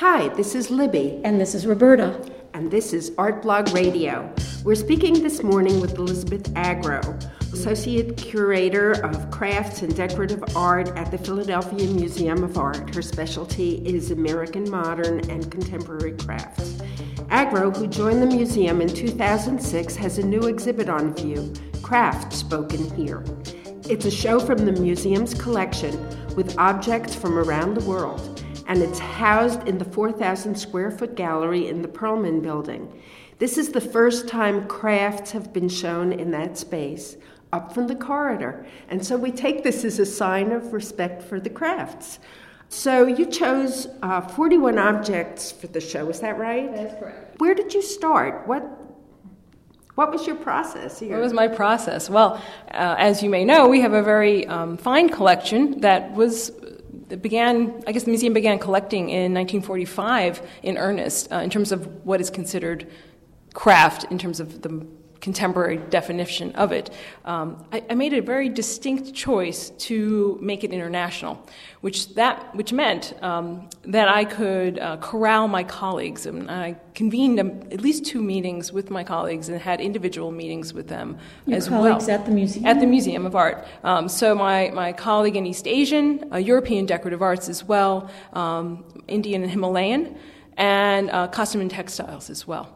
Hi, this is Libby. And this is Roberta. And this is Artblog Radio. We're speaking this morning with Elisabeth Agro, Associate Curator of Crafts and Decorative Art at the Philadelphia Museum of Art. Her specialty is American modern and contemporary crafts. Agro, who joined the museum in 2006, has a new exhibit on view Craft Spoken Here. It's a show from the museum's collection with objects from around the world and it's housed in the 4,000 square foot gallery in the Perelman building. This is the first time crafts have been shown in that space up from the corridor. And so we take this as a sign of respect for the crafts. So you chose uh, 41 objects for the show, is that right? That's correct. Where did you start? What what was your process here? What was my process? Well, uh, as you may know, we have a very um, fine collection that was began, I guess the museum began collecting in 1945 in earnest uh, in terms of what is considered craft in terms of the contemporary definition of it. Um, I, I, made a very distinct choice to make it international, which that which meant um, that I could uh, corral my colleagues, and I convened um, at least two meetings with my colleagues and had individual meetings with them Your as colleagues well. at the museum. At the Museum of Art. Um, so my my colleague in East Asian, uh, European decorative arts as well, um, Indian and Himalayan, and uh, costume and textiles as well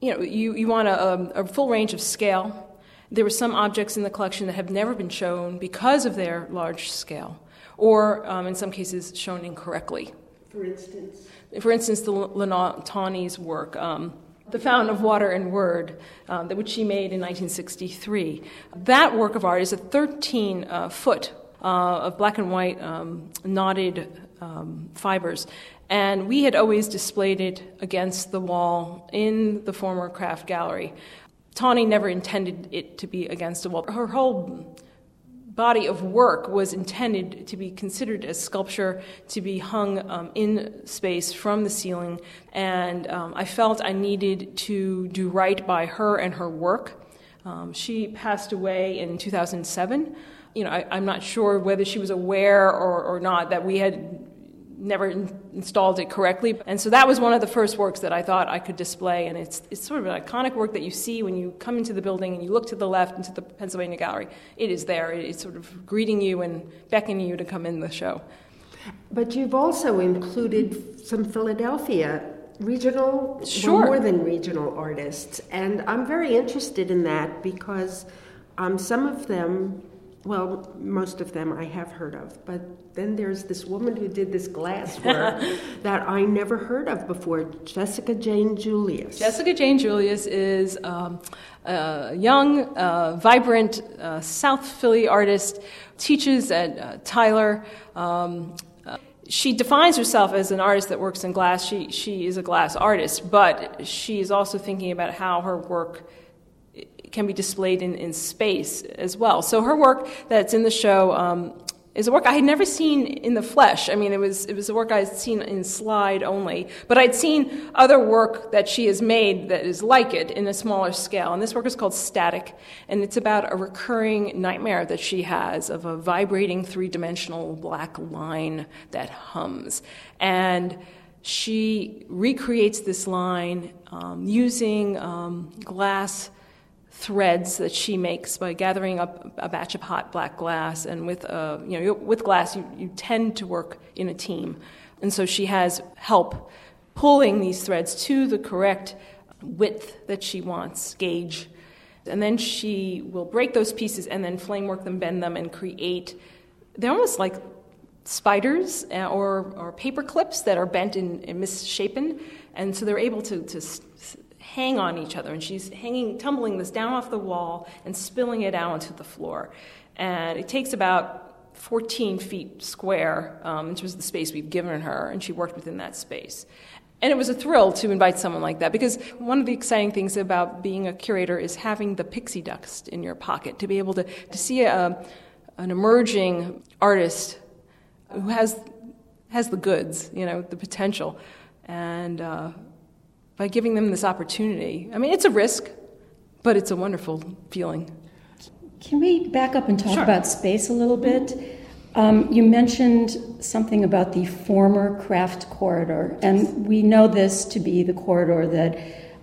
you know, you, you want a, um, a, full range of scale. There were some objects in the collection that have never been shown because of their large scale, or um, in some cases shown incorrectly. For instance? For instance, the Lenore Tawney's work, um, The Fountain of Water and Word, um, which she made in 1963. That work of art is a 13 uh, foot uh, of black and white um, knotted um, fibers and we had always displayed it against the wall in the former craft gallery. Tawney never intended it to be against a wall. Her whole body of work was intended to be considered as sculpture, to be hung um, in space from the ceiling, and um, I felt I needed to do right by her and her work. Um, she passed away in 2007. You know, I, am not sure whether she was aware or, or not that we had never in- installed it correctly. And so that was one of the first works that I thought I could display. And it's, it's sort of an iconic work that you see when you come into the building and you look to the left into the Pennsylvania Gallery. It is there, it's sort of greeting you and beckoning you to come in the show. But you've also included some Philadelphia regional, sure. more than regional artists. And I'm very interested in that because um, some of them well, most of them I have heard of, but then there's this woman who did this glass work that I never heard of before, Jessica Jane Julius. Jessica Jane Julius is um, a young, uh, vibrant uh, South Philly artist, teaches at uh, Tyler. Um, uh, she defines herself as an artist that works in glass. She, she is a glass artist, but she is also thinking about how her work can be displayed in, in space as well. So her work that's in the show um, is a work I had never seen in the flesh. I mean, it was, it was a work I had seen in slide only, but I'd seen other work that she has made that is like it in a smaller scale. And this work is called Static, and it's about a recurring nightmare that she has of a vibrating three dimensional black line that hums. And she recreates this line um, using um, glass threads that she makes by gathering up a batch of hot black glass. And with, uh, you know, with glass, you, you tend to work in a team. And so she has help pulling these threads to the correct width that she wants, gauge. And then she will break those pieces and then flame work them, bend them, and create. They're almost like spiders uh, or, or paper clips that are bent and, and misshapen. And so they're able to, to hang on each other. And she's hanging, tumbling this down off the wall and spilling it out onto the floor. And it takes about 14 feet square um, in terms of the space we've given her, and she worked within that space. And it was a thrill to invite someone like that because one of the exciting things about being a curator is having the pixie dust in your pocket to be able to, to see a, an emerging artist who has, has the goods, you know, the potential. And uh, by giving them this opportunity. I mean, it's a risk, but it's a wonderful feeling. Can we back up and talk sure. about space a little bit? Um, you mentioned something about the former craft corridor, and we know this to be the corridor that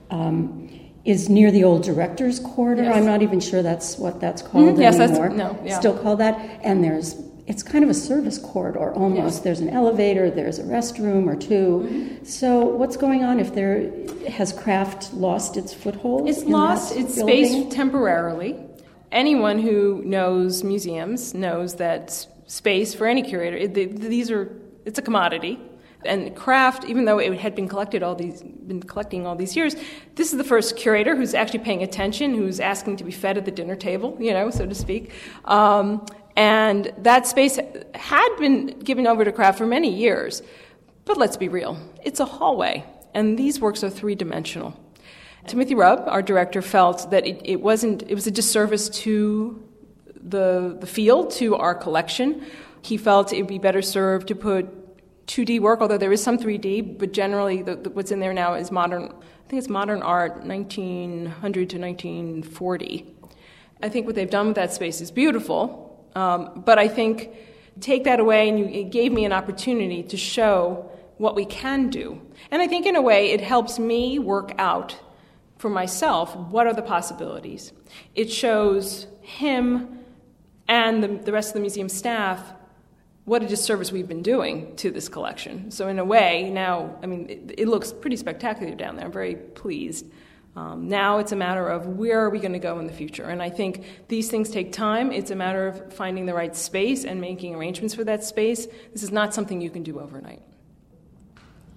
um, is near the old director's corridor. Yes. I'm not even sure that's what that's called Mhm, yes, that's- anymore. no, yeah. Still called that. And there's it's kind of a service corridor almost. Yes. There's an elevator, there's a restroom or 2 Mm-hmm. So what's going on if there has craft lost its foothold? It's lost its building? space temporarily. Anyone who knows museums knows that space for any curator, it, th these are it's a commodity. And craft, even though it had been collected all these, been collecting all these years, this is the first curator who's actually paying attention, who's asking to be fed at the dinner table, you know, so to speak. Um, and that space had been given over to craft for many years. But let's be real, it's a hallway, and these works are three dimensional. Timothy Rub, our director, felt that it, it wasn't it was a disservice to the the field, to our collection. He felt it would be better served to put 2D work, although there is some 3D, but generally the, the, what's in there now is modern. I think it's modern art, 1900 to 1940. I think what they've done with that space is beautiful, um, but I think take that away and you, it gave me an opportunity to show what we can do. And I think in a way it helps me work out for myself what are the possibilities. It shows him and the, the rest of the museum staff what a disservice we've been doing to this collection. So, in a way, now, I mean, it, it looks pretty spectacular down there. I'm very pleased. Um, now it's a matter of where are we going to go in the future? And I think these things take time. It's a matter of finding the right space and making arrangements for that space. This is not something you can do overnight.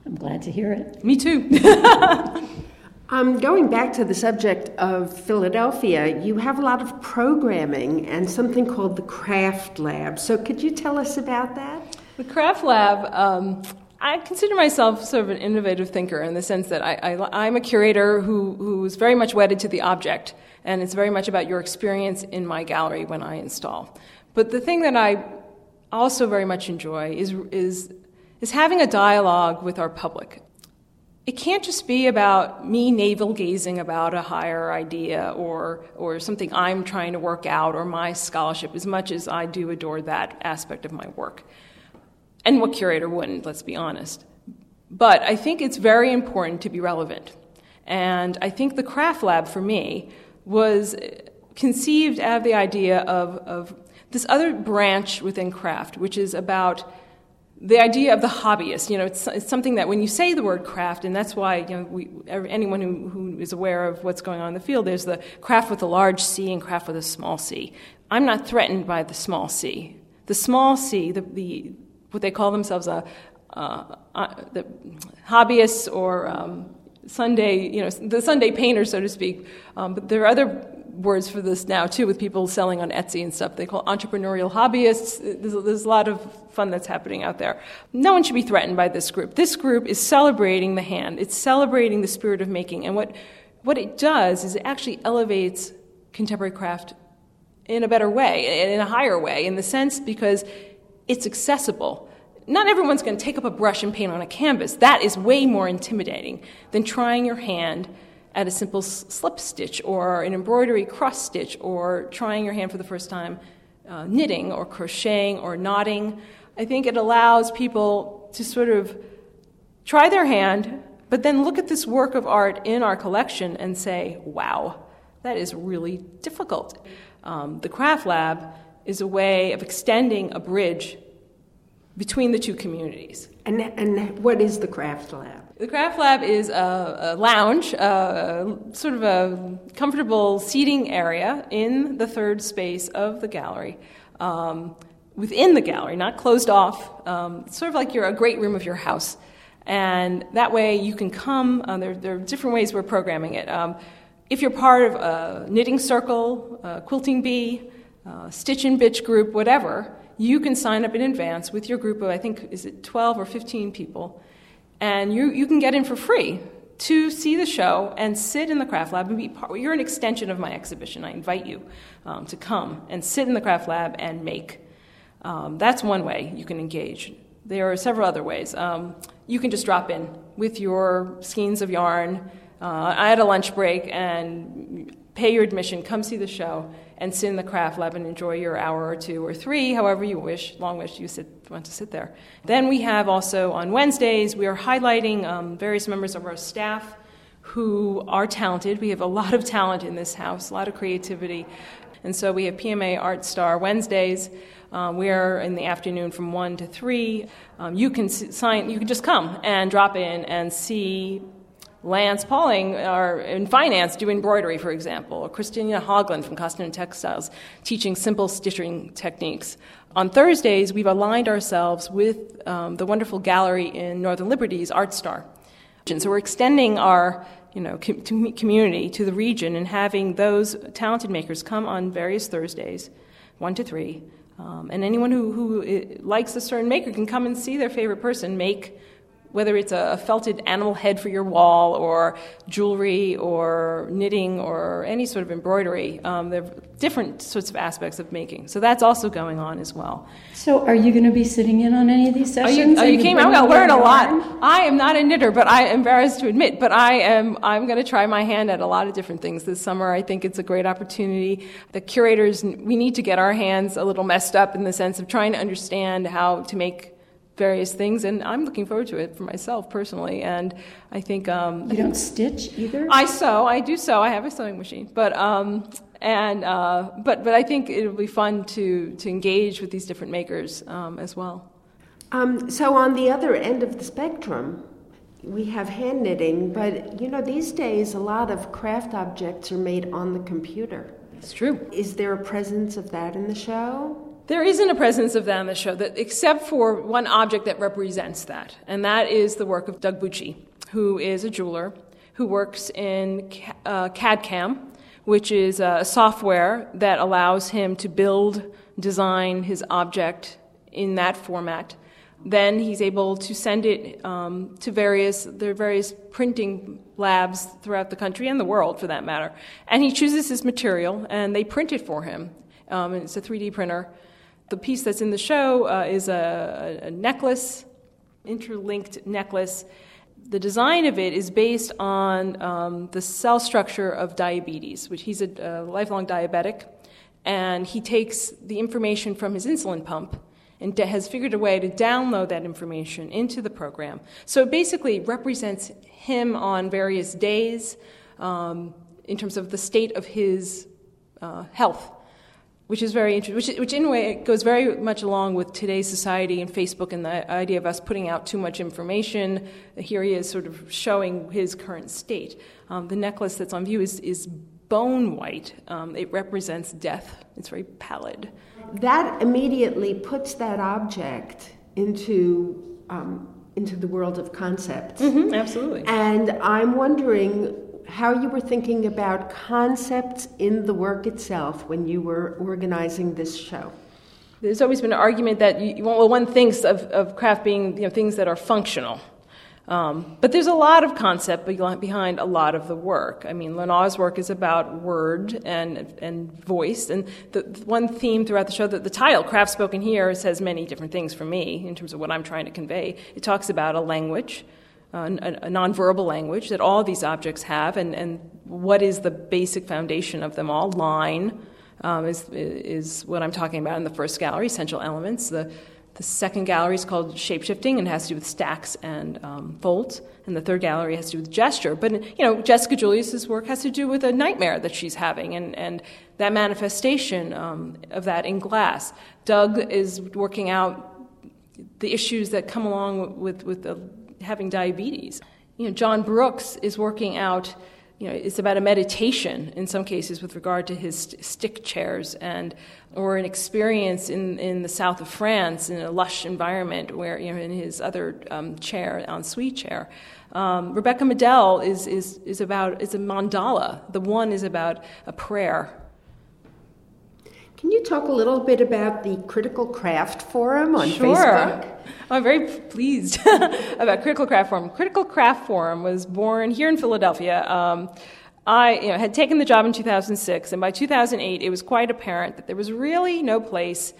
I'm glad to hear it. Me too. Um, going back to the subject of Philadelphia, you have a lot of programming and something called the Craft Lab. So, could you tell us about that? The Craft Lab, um, I consider myself sort of an innovative thinker in the sense that I, I'm a curator who, who is very much wedded to the object, and it's very much about your experience in my gallery when I install. But the thing that I also very much enjoy is, is, is having a dialogue with our public. It can't just be about me navel gazing about a higher idea or, or something I'm trying to work out or my scholarship, as much as I do adore that aspect of my work. And what curator wouldn't, let's be honest. But I think it's very important to be relevant. And I think the Craft Lab for me was conceived out of the idea of, of this other branch within craft, which is about the idea of the hobbyist, you know, it's, it's, something that when you say the word craft, and that's why you know, we, anyone who, who is aware of what's going on in the field, there's the craft with a large C and craft with a small c. I'm not threatened by the small c. The small c, the, the what they call themselves a, uh, uh, the hobbyists or um, Sunday, you know, the Sunday painter, so to speak. Um, but there are other words for this now too with people selling on Etsy and stuff. They call entrepreneurial hobbyists. There's, there's, a lot of fun that's happening out there. No one should be threatened by this group. This group is celebrating the hand. It's celebrating the spirit of making. And what, what it does is it actually elevates contemporary craft in a better way, in a higher way, in the sense because it's accessible. Not everyone's going to take up a brush and paint on a canvas. That is way more intimidating than trying your hand at a simple slip stitch or an embroidery cross stitch or trying your hand for the first time uh, knitting or crocheting or knotting. I think it allows people to sort of try their hand, but then look at this work of art in our collection and say, wow, that is really difficult. Um, the Craft Lab is a way of extending a bridge between the two communities. And, and what is the Craft Lab? The Craft Lab is a, a lounge, uh, sort of a comfortable seating area in the third space of the gallery. Um, within the gallery, not closed off, um, sort of like you're a great room of your house. And that way you can come, uh, there, there, are different ways we're programming it. Um, if you're part of a knitting circle, a quilting bee, uh, stitch and bitch group, whatever, you can sign up in advance with your group of, I think, is it 12 or 15 people, and you, you can get in for free to see the show and sit in the craft lab and be part. You're an extension of my exhibition. I invite you um, to come and sit in the craft lab and make. Um, that's one way you can engage. There are several other ways. Um, you can just drop in with your skeins of yarn. Uh, I had a lunch break and pay your admission, come see the show, and sit in the craft lab and enjoy your hour or two or three, however you wish, long wish you sit, want to sit there. Then we have also on Wednesdays, we are highlighting um, various members of our staff who are talented. We have a lot of talent in this house, a lot of creativity. And so we have PMA Art Star Wednesdays. Um, we are in the afternoon from 1 to 3. Um, you can sign, you can just come and drop in and see Lance Pauling are in finance do embroidery, for example, or Kristina Haugland from Costume Textiles teaching simple stitching techniques. On Thursdays, we've aligned ourselves with um, the wonderful gallery in Northern Liberties, Art Star. So we're extending our you know, com- community to the region and having those talented makers come on various Thursdays, 1 to 3. Um, and anyone who, who uh, likes a certain maker can come and see their favorite person make whether it's a felted animal head for your wall or jewelry or knitting or any sort of embroidery. Um, there are different sorts of aspects of making. So that's also going on as well. So are you going to be sitting in on any of these sessions? Oh, you, you came. I'm going to learn a lot. I am not a knitter, but I am embarrassed to admit, but I am. I'm going to try my hand at a lot of different things this summer. I think it's a great opportunity. The curators, we need to get our hands a little messed up in the sense of trying to understand how to make various things, and I'm looking forward to it for myself personally. And I think um, you don't stitch either. I sew. I do sew. I have a sewing machine, but um, and uh, but but I think it'll be fun to to engage with these different makers um, as well. Um, so on the other end of the spectrum, we have hand knitting, but you know these days a lot of craft objects are made on the computer. It's true. Is there a presence of that in the show? There isn't a presence of that in the show, that, except for one object that represents that, and that is the work of Doug Bucci, who is a jeweler who works in uh, CAD CAM, which is a software that allows him to build, design his object in that format. Then he's able to send it um, to various there are various printing labs throughout the country and the world, for that matter. And he chooses his material, and they print it for him. Um, it's a 3D printer, the piece that's in the show uh, is a, a necklace, interlinked necklace. The design of it is based on um, the cell structure of diabetes, which he's a, a lifelong diabetic, and he takes the information from his insulin pump and has figured a way to download that information into the program. So it basically represents him on various days um, in terms of the state of his uh, health which is very interesting, which, which in a way goes very much along with today's society and Facebook and the idea of us putting out too much information. Here he is sort of showing his current state. Um, the necklace that's on view is, is bone white. Um, it represents death. It's very pallid. That immediately puts that object into um, into the world of concepts. Mm-hmm, absolutely. And I'm wondering how you were thinking about concepts in the work itself when you were organizing this show. There's always been an argument that you, well, one thinks of, of craft being you know, things that are functional. Um, but there's a lot of concept behind a lot of the work. I mean, Lenore's work is about word and, and voice. And the, the one theme throughout the show, that the title, Craft Spoken Here, says many different things for me in terms of what I'm trying to convey. It talks about a language, uh, nonverbal language that all these objects have, and, and what is the basic foundation of them all. Line um, is, is what I'm talking about in the first gallery, essential elements. The, the second gallery is called shapeshifting and has to do with stacks and um, folds. And the third gallery has to do with gesture. But, you know, Jessica Julius's work has to do with a nightmare that she's having and, and that manifestation um, of that in glass. Doug is working out the issues that come along with, with the having diabetes. You know, Jon Brooks is working out, you know, it's about a meditation in some cases with regard to his st- stick chairs and or an experience in, in the south of France in a lush environment where, you know, in his other um, chair, ensuite chair. Um, Rebecca Medel is, is, is about, is a mandala. The one is about a prayer can you talk a little bit about the Critical Craft Forum on sure. Facebook? I'm very pleased about Critical Craft Forum. Critical Craft Forum was born here in Philadelphia. Um, I you know, had taken the job in 2006, and by 2008, it was quite apparent that there was really no place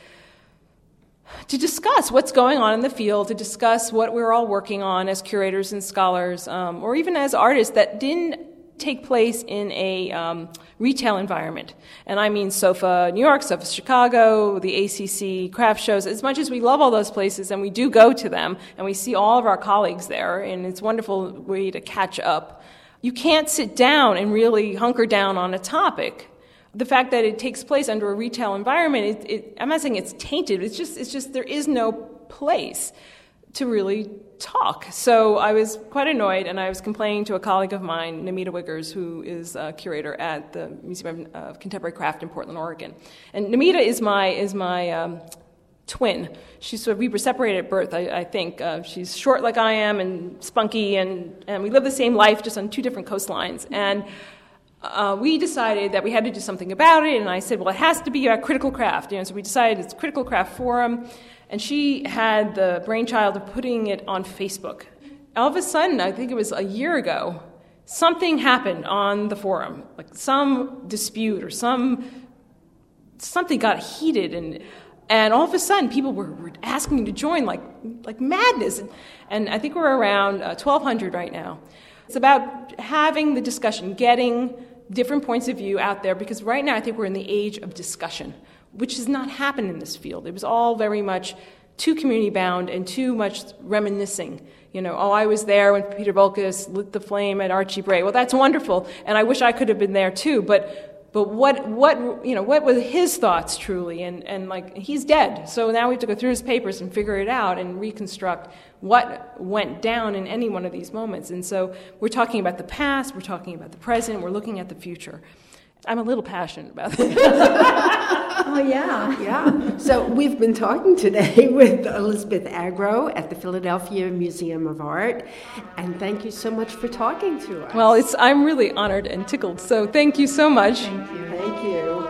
to discuss what's going on in the field, to discuss what we're all working on as curators and scholars, um, or even as artists that didn't take place in a um, retail environment. And I mean SOFA New York, SOFA Chicago, the ACC craft shows. As much as we love all those places and we do go to them and we see all of our colleagues there, and it's a wonderful way to catch up, you can't sit down and really hunker down on a topic. The fact that it takes place under a retail environment, it, it, I'm not saying it's tainted, it's just, it's just there is no place to really talk. So I was quite annoyed, and I was complaining to a colleague of mine, Namita Wiggers, who is a curator at the Museum of Contemporary Craft in Portland, Oregon. And Namita is my is my um, twin. She's sort of, we were separated at birth, I, I think. Uh, she's short like I am and spunky, and, and we live the same life just on two different coastlines. And uh, we decided that we had to do something about it, and I said, well, it has to be a critical craft. You know, so we decided it's Critical Craft Forum. And she had the brainchild of putting it on Facebook. All of a sudden, I think it was a year ago, something happened on the forum, like some dispute or some something got heated and and all of a sudden people were, were asking to join like like madness and, and i think we're around uh, 1200 right now it's about having the discussion getting different points of view out there because right now i think we're in the age of discussion which has not happened in this field. It was all very much too community bound and too much reminiscing. You know, oh, I was there when Peter Voulkos lit the flame at Archie Bray. Well, that's wonderful, and I wish I could have been there too. But, but what, what, you know, what were his thoughts truly? And, and like, he's dead. So now we have to go through his papers and figure it out and reconstruct what went down in any one of these moments. And so we're talking about the past, we're talking about the present, we're looking at the future. I'm a little passionate about that. Oh, yeah. Yeah. So we've been talking today with Elisabeth Agro at the Philadelphia Museum of Art. And thank you so much for talking to us. Well, it's, I'm really honored and tickled. So thank you so much. Thank you. Thank you.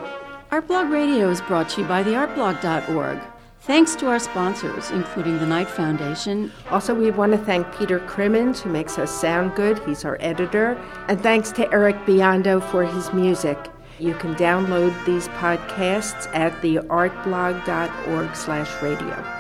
Artblog Radio is brought to you by theartblog.org. Thanks to our sponsors, including the Knight Foundation. Also, we want to thank Peter Crimmins, who makes us sound good. He's our editor. And thanks to Eric Biondo for his music. You can download these podcasts at theartblog.org slash radio.